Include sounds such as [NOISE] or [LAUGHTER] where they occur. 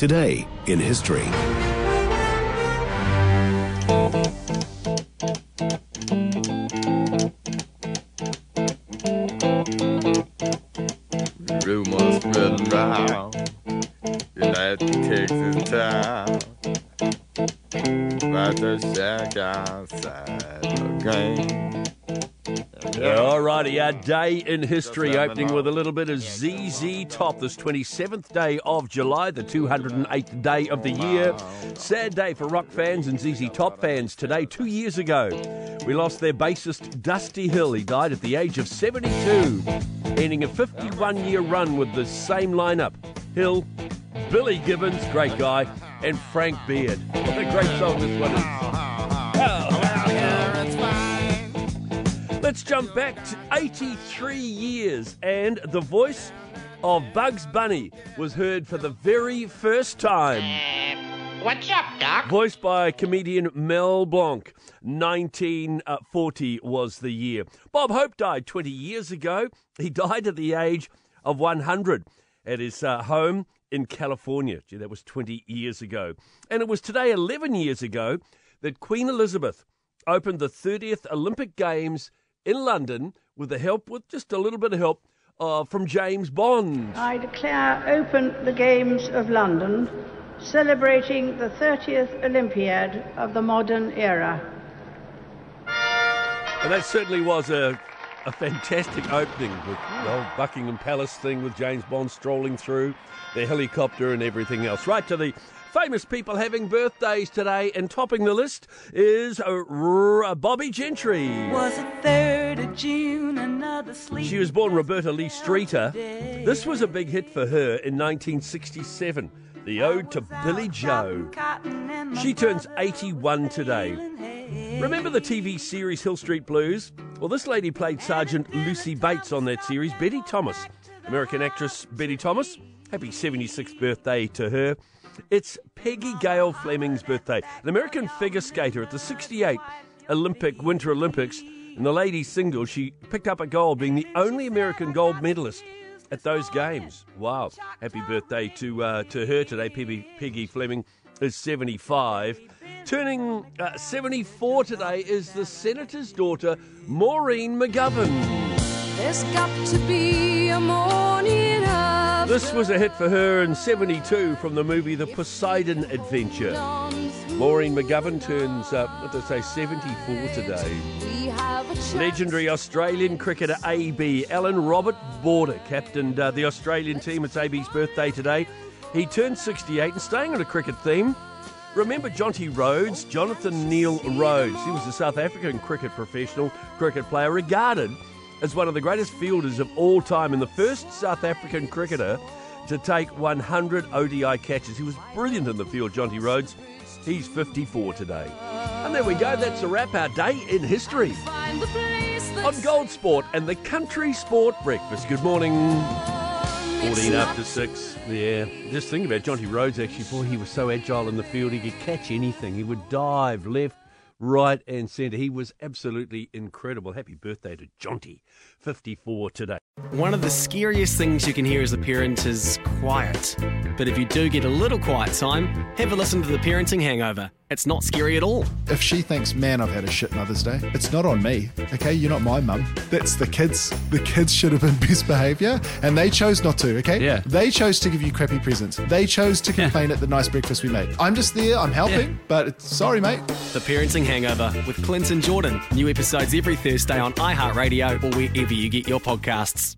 Today in history. Rumors spread around Texas town to shack outside the game Alrighty, our day in history opening with a little bit of ZZ Top. This 27th day of July, the 208th day of the year. Sad day for rock fans and ZZ Top fans today. Two years ago, we lost their bassist Dusty Hill. He died at the age of 72, ending a 51 year run with the same lineup Hill, Billy Gibbons, great guy, and Frank Beard. What a great song this one is. Let's jump back to 83 years, and the voice of Bugs Bunny was heard for the very first time. What's up, Doc? Voiced by comedian Mel Blanc. 1940 was the year. Bob Hope died 20 years ago. He died at the age of 100 at his uh, home in California. Gee, that was 20 years ago. And it was today, 11 years ago, that Queen Elizabeth opened the 30th Olympic Games in London with the help, with just a little bit of help, uh, from James Bond. I declare open the Games of London, celebrating the 30th Olympiad of the modern era. And that certainly was a, a fantastic opening with the old Buckingham Palace thing with James Bond strolling through, the helicopter and everything else. Right to the famous people having birthdays today, and topping the list is uh, R- Bobbie Gentry. Was it 3rd of June, another sleep? She was born Roberta Lee Streeter. This was a big hit for her in 1967, the Ode to Billie Joe. She turns 81 today. Remember the TV series Hill Street Blues? Well, this lady played Sergeant Lucy Bates on that series. Betty Thomas, American actress Betty Thomas. Happy 76th birthday to her. It's Peggy Gale Fleming's birthday, an American figure skater at the 68 Olympic Winter Olympics. In the ladies' singles, she picked up a gold, being the only American gold medalist at those games. Wow! Happy birthday to uh, to her today. Peggy, Peggy Fleming is 75. Turning uh, 74 today is the senator's daughter, Maureen McGovern. There's got to be a morning This was a hit for her in 72 from the movie The Poseidon Adventure. Maureen McGovern turns, uh, what did I say, 74 today. We have a. Legendary Australian cricketer AB Alan Robert Border captained uh, the Australian team. It's AB's birthday today. He turned 68 and staying on a cricket theme. Remember Jonty Rhodes, Jonathan Neil Rhodes. He was a South African cricket professional, cricket player, regarded as one of the greatest fielders of all time and the first South African cricketer to take 100 ODI catches. He was brilliant in the field, Jonty Rhodes. He's 54 today. And there we go. That's a wrap. Our day in history Find the place on Gold Sport and the Country Sport Breakfast. Good morning. It's 14 not after 6. Yeah. Just think about Jonty Rhodes, actually. Boy, he was so agile in the field. He could catch anything. He would dive left, right, and centre. He was absolutely incredible. Happy birthday to Jonty. 54 today. One of the scariest things you can hear as a parent is quiet. But if you do get a little quiet time, have a listen to The Parenting Hangover. It's not scary at all. If she thinks, man, I've had a shit Mother's Day, it's not on me. Okay, you're not my mum. That's the kids. The kids should have [LAUGHS] been best behaviour, and they chose not to. Okay, Yeah. They chose to give you crappy presents. They chose to complain at the nice breakfast we made. I'm just there. I'm helping, Yeah. but it's, sorry, mate. The Parenting Hangover with Clinton Jordan. New episodes every Thursday on iHeartRadio or wherever you get your podcasts.